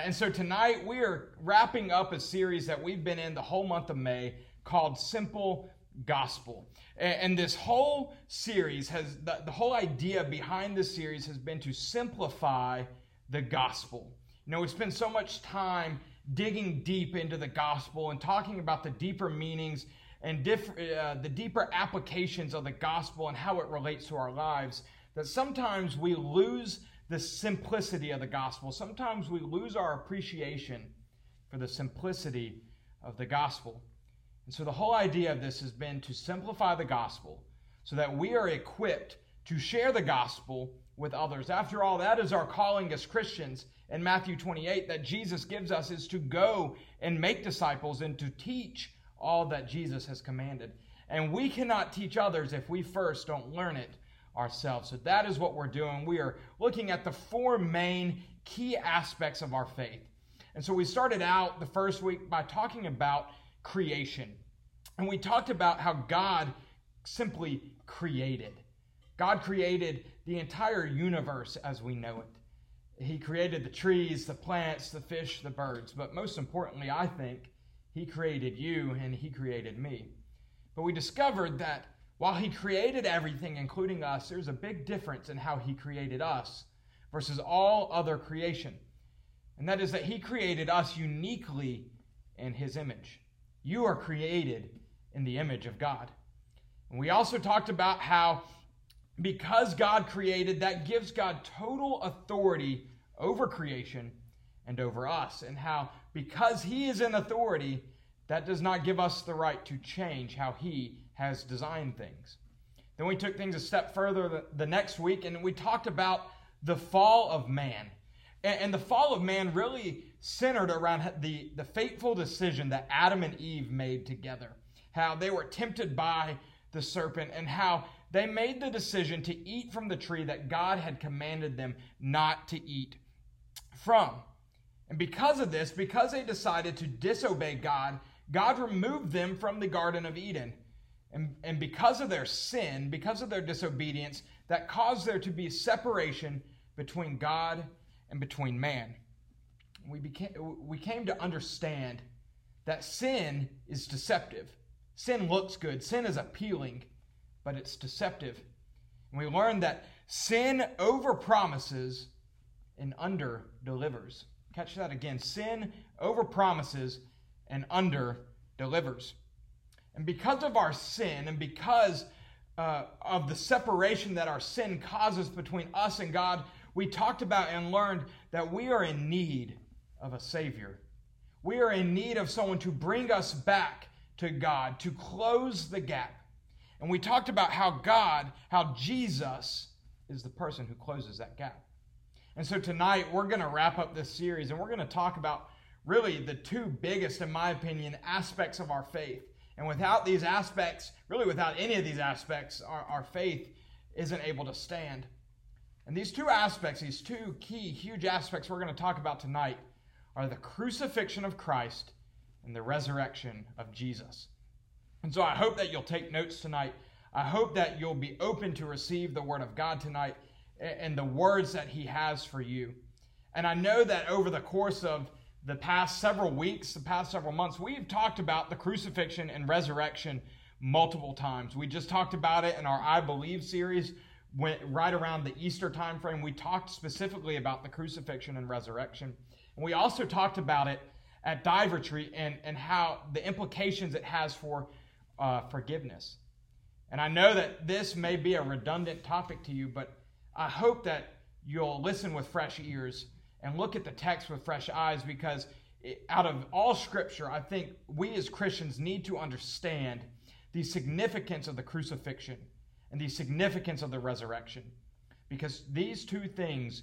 and so tonight we are wrapping up a series that we've been in the whole month of May called Simple Gospel. And, and this whole series has, the, the whole idea behind this series has been to simplify the gospel. You know, we spend so much time digging deep into the gospel and talking about the deeper meanings and diff, uh, the deeper applications of the gospel and how it relates to our lives that sometimes we lose the simplicity of the gospel. Sometimes we lose our appreciation for the simplicity of the gospel. And so the whole idea of this has been to simplify the gospel so that we are equipped to share the gospel with others. After all, that is our calling as Christians in Matthew 28 that Jesus gives us is to go and make disciples and to teach all that Jesus has commanded. And we cannot teach others if we first don't learn it ourselves. So that is what we're doing. We are looking at the four main key aspects of our faith. And so we started out the first week by talking about creation. And we talked about how God simply created. God created the entire universe as we know it. He created the trees, the plants, the fish, the birds. But most importantly, I think, He created you and He created me. But we discovered that while he created everything, including us, there's a big difference in how he created us versus all other creation. And that is that he created us uniquely in his image. You are created in the image of God. And we also talked about how because God created, that gives God total authority over creation and over us. And how because he is in authority, that does not give us the right to change how he has designed things. Then we took things a step further the, the next week and we talked about the fall of man. And, and the fall of man really centered around the, the fateful decision that Adam and Eve made together. How they were tempted by the serpent and how they made the decision to eat from the tree that God had commanded them not to eat from. And because of this, because they decided to disobey God, God removed them from the Garden of Eden. And, and because of their sin, because of their disobedience, that caused there to be separation between God and between man. We, became, we came to understand that sin is deceptive. Sin looks good, sin is appealing, but it's deceptive. And we learned that sin over promises and under delivers. Catch that again. Sin over promises and under delivers. And because of our sin and because uh, of the separation that our sin causes between us and God, we talked about and learned that we are in need of a Savior. We are in need of someone to bring us back to God, to close the gap. And we talked about how God, how Jesus is the person who closes that gap. And so tonight we're going to wrap up this series and we're going to talk about really the two biggest, in my opinion, aspects of our faith. And without these aspects, really without any of these aspects, our, our faith isn't able to stand. And these two aspects, these two key, huge aspects we're going to talk about tonight, are the crucifixion of Christ and the resurrection of Jesus. And so I hope that you'll take notes tonight. I hope that you'll be open to receive the Word of God tonight and the words that He has for you. And I know that over the course of the past several weeks, the past several months, we've talked about the crucifixion and resurrection multiple times. We just talked about it in our I Believe series, went right around the Easter time frame. We talked specifically about the crucifixion and resurrection. And we also talked about it at Dive Retreat and, and how the implications it has for uh, forgiveness. And I know that this may be a redundant topic to you, but I hope that you'll listen with fresh ears and look at the text with fresh eyes because out of all scripture, I think we as Christians need to understand the significance of the crucifixion and the significance of the resurrection because these two things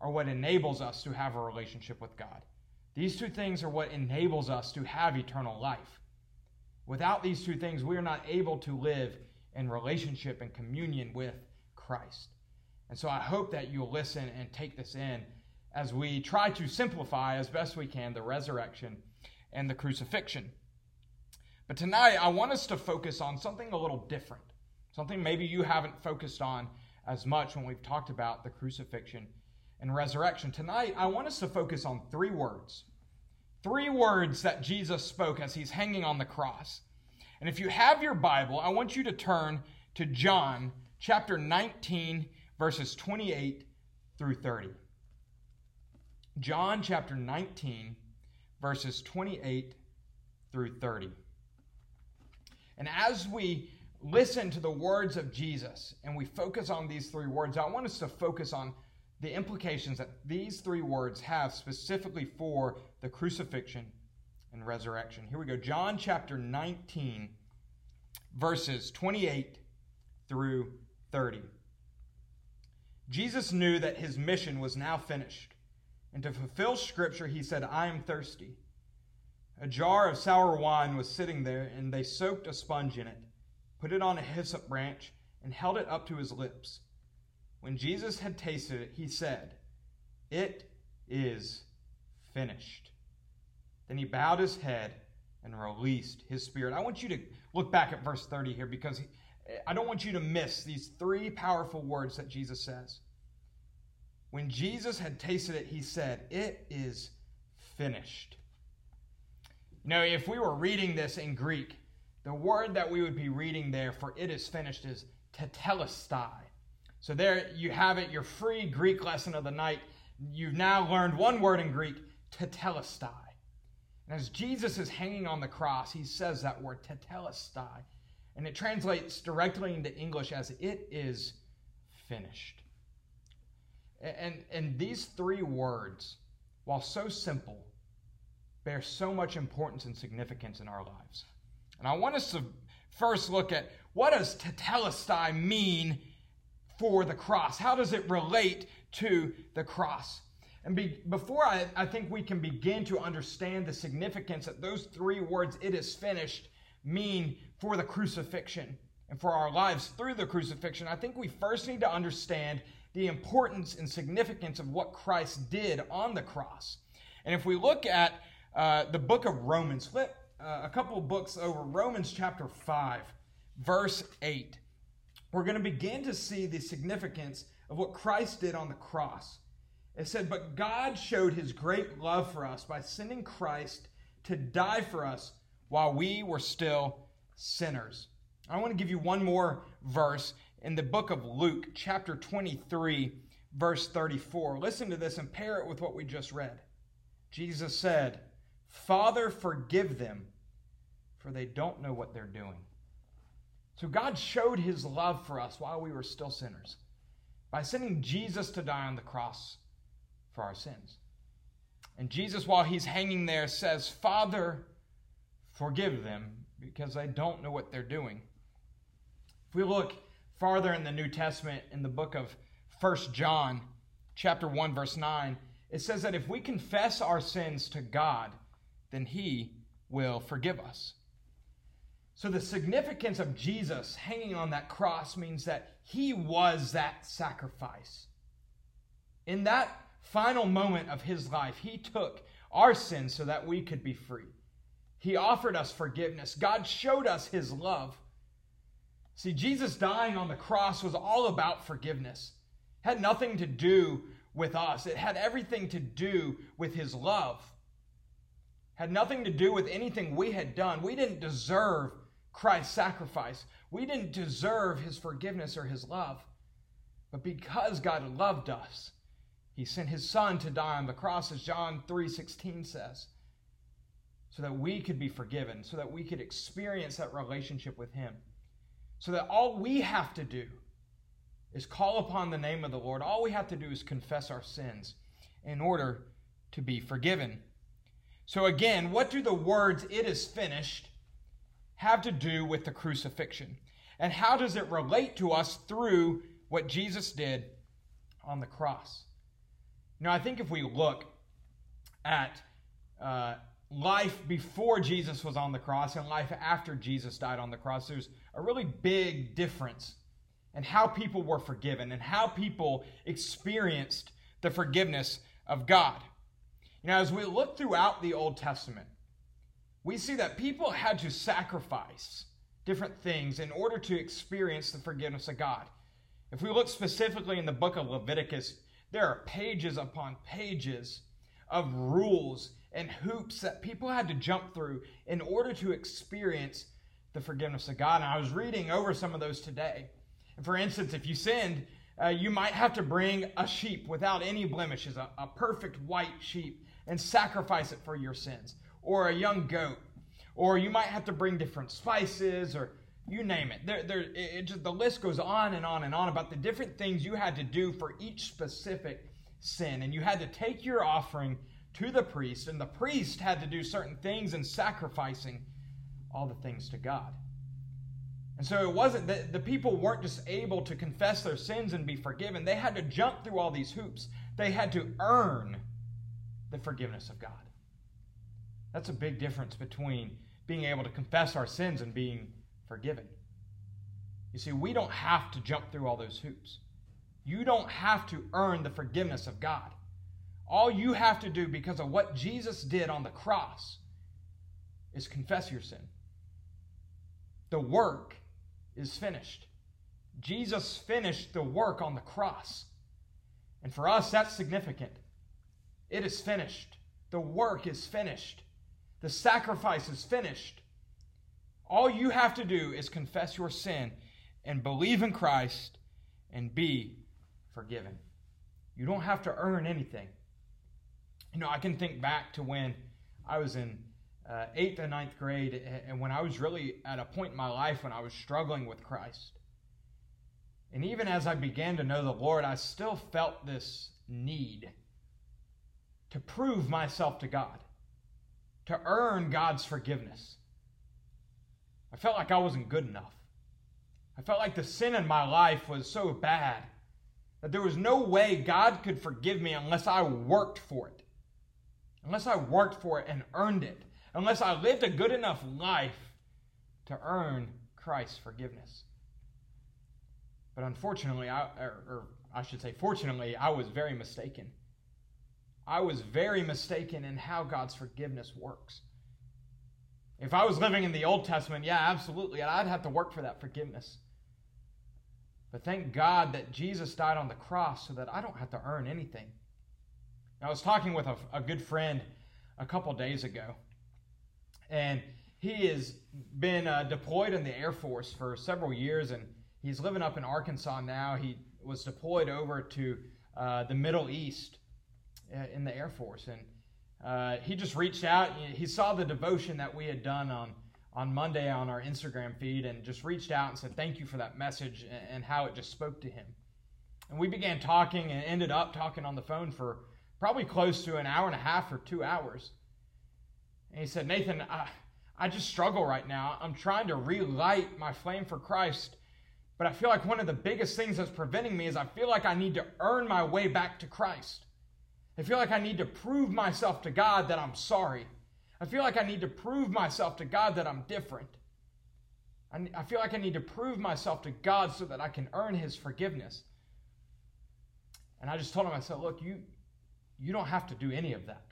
are what enables us to have a relationship with God. These two things are what enables us to have eternal life. Without these two things, we are not able to live in relationship and communion with Christ. And so I hope that you'll listen and take this in as we try to simplify as best we can the resurrection and the crucifixion. But tonight, I want us to focus on something a little different, something maybe you haven't focused on as much when we've talked about the crucifixion and resurrection. Tonight, I want us to focus on three words. Three words that Jesus spoke as he's hanging on the cross. And if you have your Bible, I want you to turn to John chapter 19, verses 28 through 30. John chapter 19, verses 28 through 30. And as we listen to the words of Jesus and we focus on these three words, I want us to focus on the implications that these three words have specifically for the crucifixion and resurrection. Here we go. John chapter 19, verses 28 through 30. Jesus knew that his mission was now finished. And to fulfill scripture, he said, I am thirsty. A jar of sour wine was sitting there, and they soaked a sponge in it, put it on a hyssop branch, and held it up to his lips. When Jesus had tasted it, he said, It is finished. Then he bowed his head and released his spirit. I want you to look back at verse 30 here because I don't want you to miss these three powerful words that Jesus says. When Jesus had tasted it, he said, It is finished. You know, if we were reading this in Greek, the word that we would be reading there for it is finished is tetelestai. So there you have it, your free Greek lesson of the night. You've now learned one word in Greek, tetelestai. And as Jesus is hanging on the cross, he says that word, tetelestai. And it translates directly into English as it is finished. And, and these three words, while so simple, bear so much importance and significance in our lives. And I want us to first look at what does tetelestai mean for the cross? How does it relate to the cross? And be, before I, I think we can begin to understand the significance that those three words, it is finished, mean for the crucifixion and for our lives through the crucifixion, I think we first need to understand the importance and significance of what Christ did on the cross. And if we look at uh, the book of Romans, flip uh, a couple books over Romans chapter 5, verse 8, we're going to begin to see the significance of what Christ did on the cross. It said, But God showed his great love for us by sending Christ to die for us while we were still sinners. I want to give you one more verse in the book of Luke, chapter 23, verse 34. Listen to this and pair it with what we just read. Jesus said, Father, forgive them, for they don't know what they're doing. So God showed his love for us while we were still sinners by sending Jesus to die on the cross for our sins. And Jesus, while he's hanging there, says, Father, forgive them because they don't know what they're doing. If we look farther in the New Testament, in the book of First John, chapter 1, verse 9, it says that if we confess our sins to God, then he will forgive us. So, the significance of Jesus hanging on that cross means that he was that sacrifice. In that final moment of his life, he took our sins so that we could be free. He offered us forgiveness. God showed us his love. See, Jesus dying on the cross was all about forgiveness. It had nothing to do with us. It had everything to do with his love. It had nothing to do with anything we had done. We didn't deserve Christ's sacrifice. We didn't deserve his forgiveness or his love. But because God loved us, he sent his son to die on the cross as John 3:16 says, so that we could be forgiven, so that we could experience that relationship with him. So that all we have to do is call upon the name of the Lord. All we have to do is confess our sins in order to be forgiven. So, again, what do the words, it is finished, have to do with the crucifixion? And how does it relate to us through what Jesus did on the cross? Now, I think if we look at uh, life before Jesus was on the cross and life after Jesus died on the cross, there's a really big difference in how people were forgiven and how people experienced the forgiveness of God. You know, as we look throughout the Old Testament, we see that people had to sacrifice different things in order to experience the forgiveness of God. If we look specifically in the book of Leviticus, there are pages upon pages of rules and hoops that people had to jump through in order to experience the forgiveness of God. And I was reading over some of those today. For instance, if you sinned, uh, you might have to bring a sheep without any blemishes, a, a perfect white sheep, and sacrifice it for your sins, or a young goat, or you might have to bring different spices, or you name it. There, there, it just, the list goes on and on and on about the different things you had to do for each specific sin. And you had to take your offering to the priest, and the priest had to do certain things in sacrificing all the things to God. And so it wasn't that the people weren't just able to confess their sins and be forgiven. They had to jump through all these hoops. They had to earn the forgiveness of God. That's a big difference between being able to confess our sins and being forgiven. You see, we don't have to jump through all those hoops. You don't have to earn the forgiveness of God. All you have to do because of what Jesus did on the cross is confess your sin. The work is finished. Jesus finished the work on the cross. And for us, that's significant. It is finished. The work is finished. The sacrifice is finished. All you have to do is confess your sin and believe in Christ and be forgiven. You don't have to earn anything. You know, I can think back to when I was in uh, eighth and ninth grade, and when I was really at a point in my life when I was struggling with Christ. And even as I began to know the Lord, I still felt this need to prove myself to God, to earn God's forgiveness. I felt like I wasn't good enough. I felt like the sin in my life was so bad that there was no way God could forgive me unless I worked for it. Unless I worked for it and earned it. Unless I lived a good enough life to earn Christ's forgiveness. But unfortunately, I, or, or I should say, fortunately, I was very mistaken. I was very mistaken in how God's forgiveness works. If I was living in the Old Testament, yeah, absolutely, I'd have to work for that forgiveness. But thank God that Jesus died on the cross so that I don't have to earn anything. I was talking with a, a good friend a couple days ago, and he has been uh, deployed in the Air Force for several years, and he's living up in Arkansas now. He was deployed over to uh, the Middle East uh, in the Air Force, and uh, he just reached out. He saw the devotion that we had done on on Monday on our Instagram feed and just reached out and said thank you for that message and how it just spoke to him. And we began talking and ended up talking on the phone for probably close to an hour and a half or two hours. And he said, Nathan, I, I just struggle right now. I'm trying to relight my flame for Christ, but I feel like one of the biggest things that's preventing me is I feel like I need to earn my way back to Christ. I feel like I need to prove myself to God that I'm sorry. I feel like I need to prove myself to God that I'm different. I, I feel like I need to prove myself to God so that I can earn His forgiveness. And I just told him, I said, look, you, you don't have to do any of that.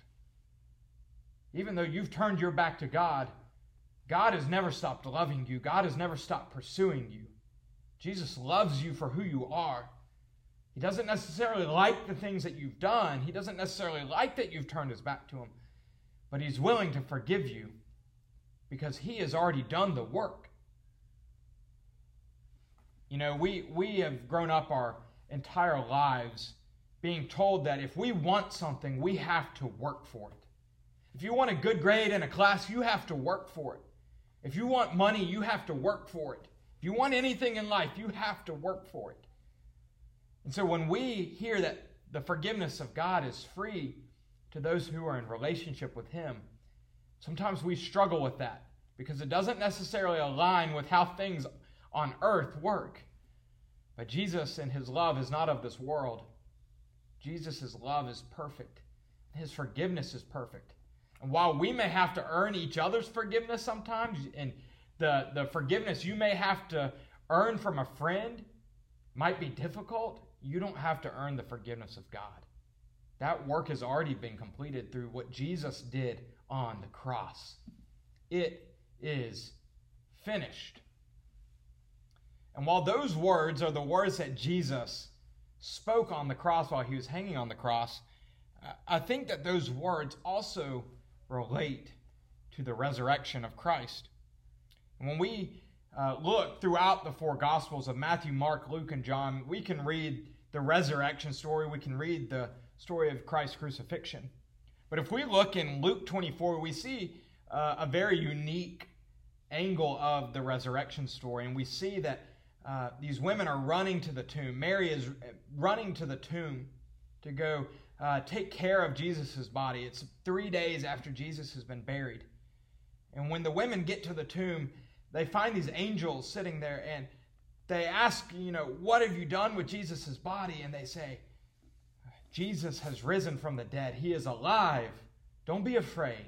Even though you've turned your back to God, God has never stopped loving you. God has never stopped pursuing you. Jesus loves you for who you are. He doesn't necessarily like the things that you've done. He doesn't necessarily like that you've turned his back to him but he's willing to forgive you because he has already done the work. You know, we, we have grown up our entire lives being told that if we want something, we have to work for it. If you want a good grade in a class, you have to work for it. If you want money, you have to work for it. If you want anything in life, you have to work for it. And so when we hear that the forgiveness of God is free, to those who are in relationship with Him. Sometimes we struggle with that because it doesn't necessarily align with how things on earth work. But Jesus and His love is not of this world. Jesus' love is perfect, His forgiveness is perfect. And while we may have to earn each other's forgiveness sometimes, and the, the forgiveness you may have to earn from a friend might be difficult, you don't have to earn the forgiveness of God. That work has already been completed through what Jesus did on the cross. It is finished. And while those words are the words that Jesus spoke on the cross while he was hanging on the cross, I think that those words also relate to the resurrection of Christ. And when we uh, look throughout the four Gospels of Matthew, Mark, Luke, and John, we can read the resurrection story, we can read the story of Christ's crucifixion. But if we look in Luke 24, we see uh, a very unique angle of the resurrection story, and we see that uh, these women are running to the tomb. Mary is running to the tomb to go uh, take care of Jesus' body. It's three days after Jesus has been buried. And when the women get to the tomb, they find these angels sitting there and they ask, you know, what have you done with Jesus' body? And they say, Jesus has risen from the dead. He is alive. Don't be afraid.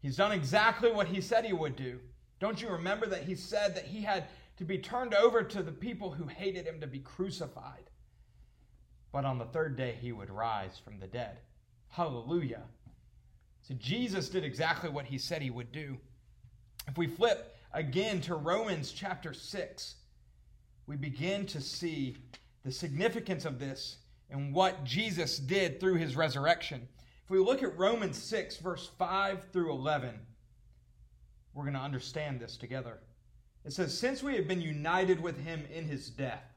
He's done exactly what he said he would do. Don't you remember that he said that he had to be turned over to the people who hated him to be crucified? But on the third day, he would rise from the dead. Hallelujah. So Jesus did exactly what he said he would do. If we flip again to Romans chapter 6, we begin to see the significance of this and what Jesus did through his resurrection. If we look at Romans 6, verse 5 through 11, we're going to understand this together. It says, Since we have been united with him in his death,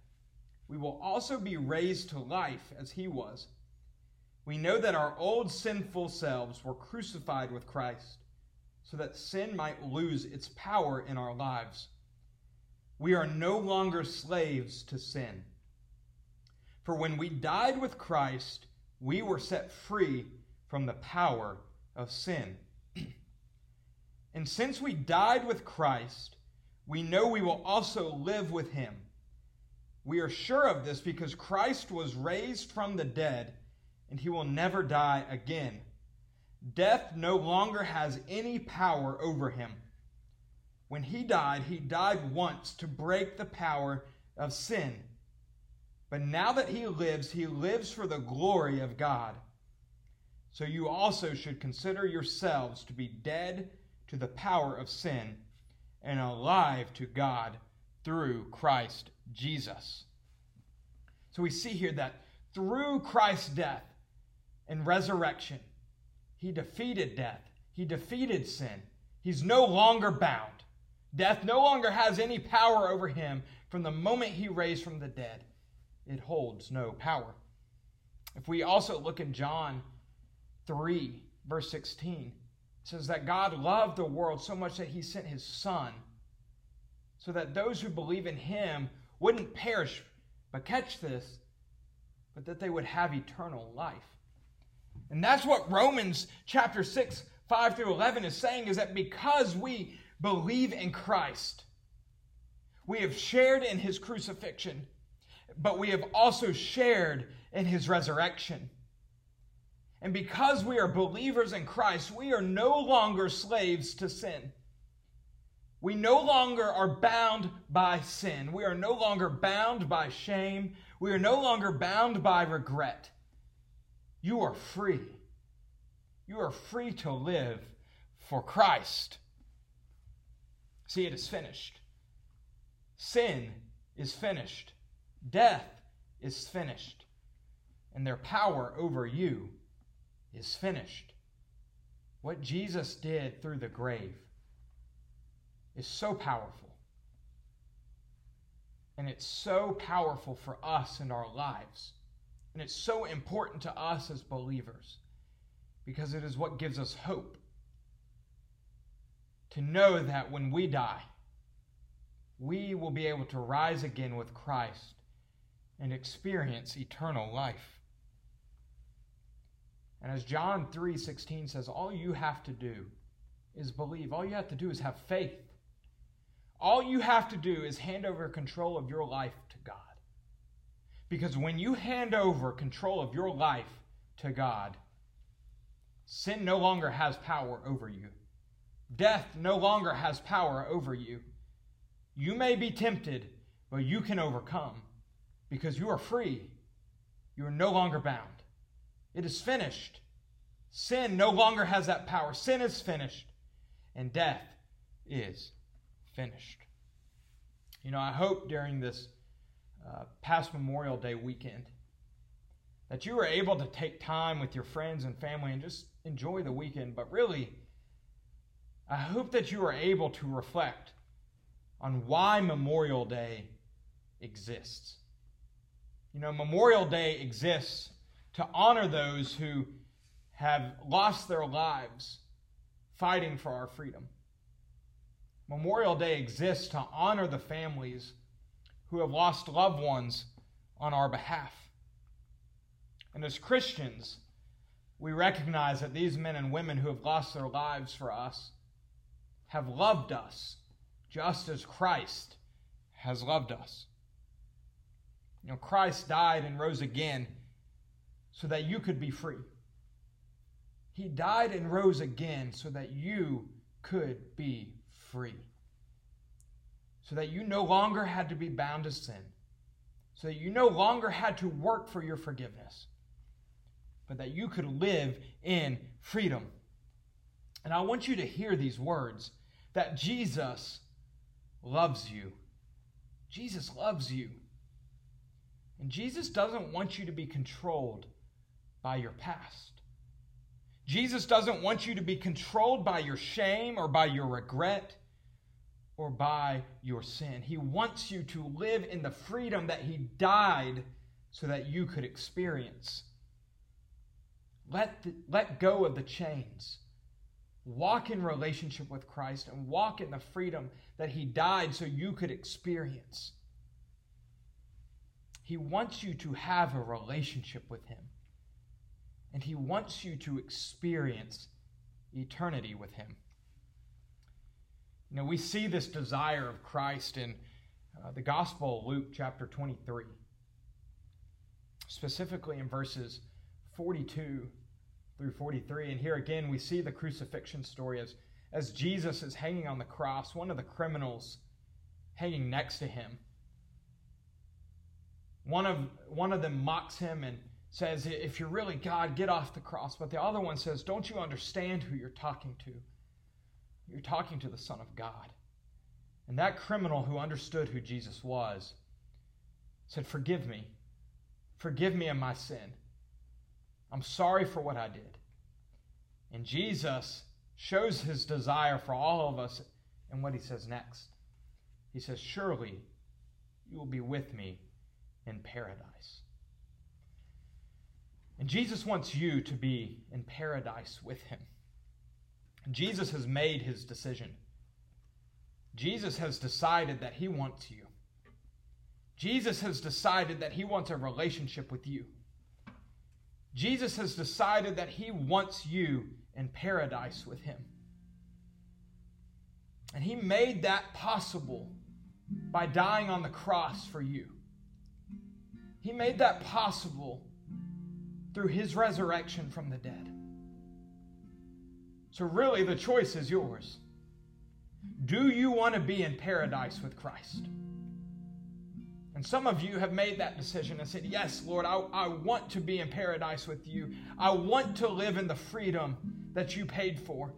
we will also be raised to life as he was. We know that our old sinful selves were crucified with Christ, so that sin might lose its power in our lives. We are no longer slaves to sin. For when we died with Christ, we were set free from the power of sin. and since we died with Christ, we know we will also live with him. We are sure of this because Christ was raised from the dead, and he will never die again. Death no longer has any power over him. When he died, he died once to break the power of sin. But now that he lives, he lives for the glory of God. So you also should consider yourselves to be dead to the power of sin and alive to God through Christ Jesus. So we see here that through Christ's death and resurrection, he defeated death, he defeated sin. He's no longer bound. Death no longer has any power over him from the moment he raised from the dead. It holds no power. If we also look in John 3, verse 16, says that God loved the world so much that he sent his Son so that those who believe in him wouldn't perish, but catch this, but that they would have eternal life. And that's what Romans chapter 6, 5 through 11 is saying is that because we believe in Christ, we have shared in his crucifixion, but we have also shared in his resurrection. And because we are believers in Christ, we are no longer slaves to sin. We no longer are bound by sin. We are no longer bound by shame. We are no longer bound by regret. You are free. You are free to live for Christ. See, it is finished. Sin is finished. Death is finished. And their power over you is finished. What Jesus did through the grave is so powerful. And it's so powerful for us in our lives. And it's so important to us as believers because it is what gives us hope. To know that when we die, we will be able to rise again with Christ and experience eternal life. And as John 3:16 says, all you have to do is believe. All you have to do is have faith. All you have to do is hand over control of your life to God. Because when you hand over control of your life to God, sin no longer has power over you. Death no longer has power over you. You may be tempted, but you can overcome because you are free. You are no longer bound. It is finished. Sin no longer has that power. Sin is finished, and death is finished. You know, I hope during this uh, past Memorial Day weekend that you were able to take time with your friends and family and just enjoy the weekend. But really, I hope that you are able to reflect on why Memorial Day exists. You know, Memorial Day exists to honor those who have lost their lives fighting for our freedom. Memorial Day exists to honor the families who have lost loved ones on our behalf. And as Christians, we recognize that these men and women who have lost their lives for us have loved us just as Christ has loved us. You know, Christ died and rose again so that you could be free. He died and rose again so that you could be free. So that you no longer had to be bound to sin. So that you no longer had to work for your forgiveness. But that you could live in freedom. And I want you to hear these words that Jesus loves you. Jesus loves you. And Jesus doesn't want you to be controlled by your past. Jesus doesn't want you to be controlled by your shame or by your regret or by your sin. He wants you to live in the freedom that He died so that you could experience. Let, the, let go of the chains. Walk in relationship with Christ and walk in the freedom that He died so you could experience. He wants you to have a relationship with Him. And He wants you to experience eternity with Him. You know, we see this desire of Christ in uh, the Gospel of Luke, chapter 23, specifically in verses 42 through 43. And here again, we see the crucifixion story as, as Jesus is hanging on the cross, one of the criminals hanging next to him. One of, one of them mocks him and says, If you're really God, get off the cross. But the other one says, Don't you understand who you're talking to? You're talking to the Son of God. And that criminal who understood who Jesus was said, Forgive me. Forgive me of my sin. I'm sorry for what I did. And Jesus shows his desire for all of us in what he says next. He says, Surely you will be with me in paradise. And Jesus wants you to be in paradise with him. Jesus has made his decision. Jesus has decided that he wants you. Jesus has decided that he wants a relationship with you. Jesus has decided that he wants you in paradise with him. And he made that possible by dying on the cross for you. He made that possible through his resurrection from the dead. So, really, the choice is yours. Do you want to be in paradise with Christ? And some of you have made that decision and said, Yes, Lord, I, I want to be in paradise with you. I want to live in the freedom that you paid for.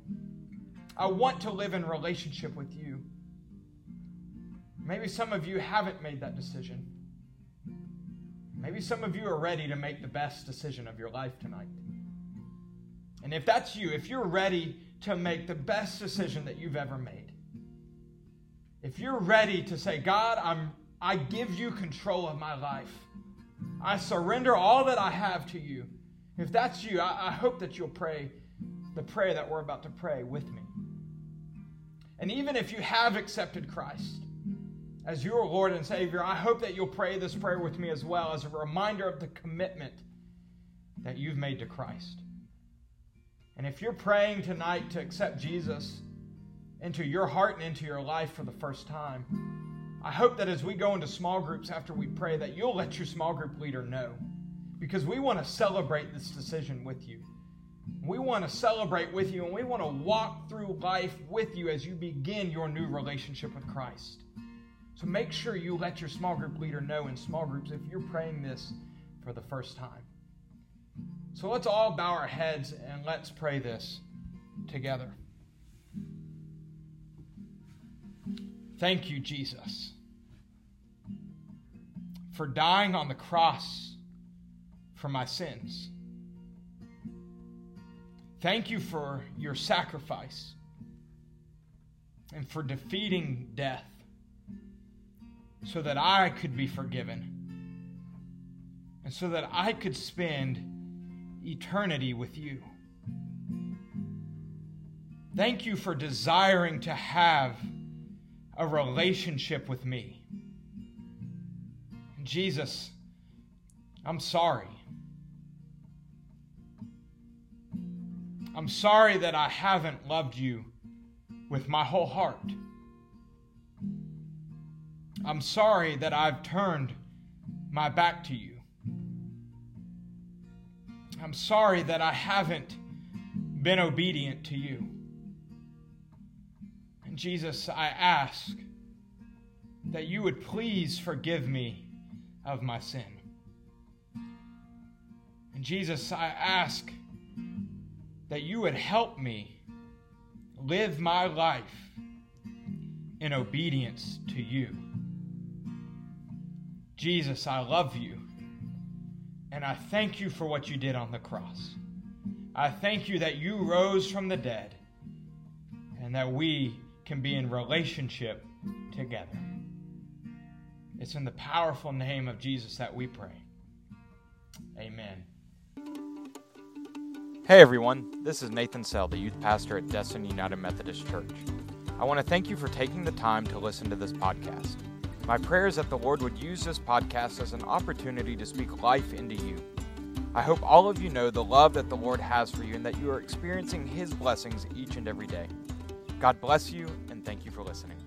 I want to live in relationship with you. Maybe some of you haven't made that decision. Maybe some of you are ready to make the best decision of your life tonight. And if that's you, if you're ready to make the best decision that you've ever made, if you're ready to say, God, I'm I give you control of my life. I surrender all that I have to you. If that's you, I, I hope that you'll pray the prayer that we're about to pray with me. And even if you have accepted Christ as your Lord and Savior, I hope that you'll pray this prayer with me as well as a reminder of the commitment that you've made to Christ. And if you're praying tonight to accept Jesus into your heart and into your life for the first time, I hope that as we go into small groups after we pray, that you'll let your small group leader know because we want to celebrate this decision with you. We want to celebrate with you and we want to walk through life with you as you begin your new relationship with Christ. So make sure you let your small group leader know in small groups if you're praying this for the first time. So let's all bow our heads and let's pray this together. Thank you, Jesus, for dying on the cross for my sins. Thank you for your sacrifice and for defeating death so that I could be forgiven and so that I could spend eternity with you. Thank you for desiring to have a relationship with me. Jesus, I'm sorry. I'm sorry that I haven't loved you with my whole heart. I'm sorry that I've turned my back to you. I'm sorry that I haven't been obedient to you. And Jesus, I ask that you would please forgive me of my sin. And Jesus, I ask that you would help me live my life in obedience to you. Jesus, I love you. And I thank you for what you did on the cross. I thank you that you rose from the dead and that we can be in relationship together. It's in the powerful name of Jesus that we pray. Amen. Hey everyone, this is Nathan Sell, the youth pastor at Destin United Methodist Church. I want to thank you for taking the time to listen to this podcast. My prayer is that the Lord would use this podcast as an opportunity to speak life into you. I hope all of you know the love that the Lord has for you and that you are experiencing His blessings each and every day. God bless you, and thank you for listening.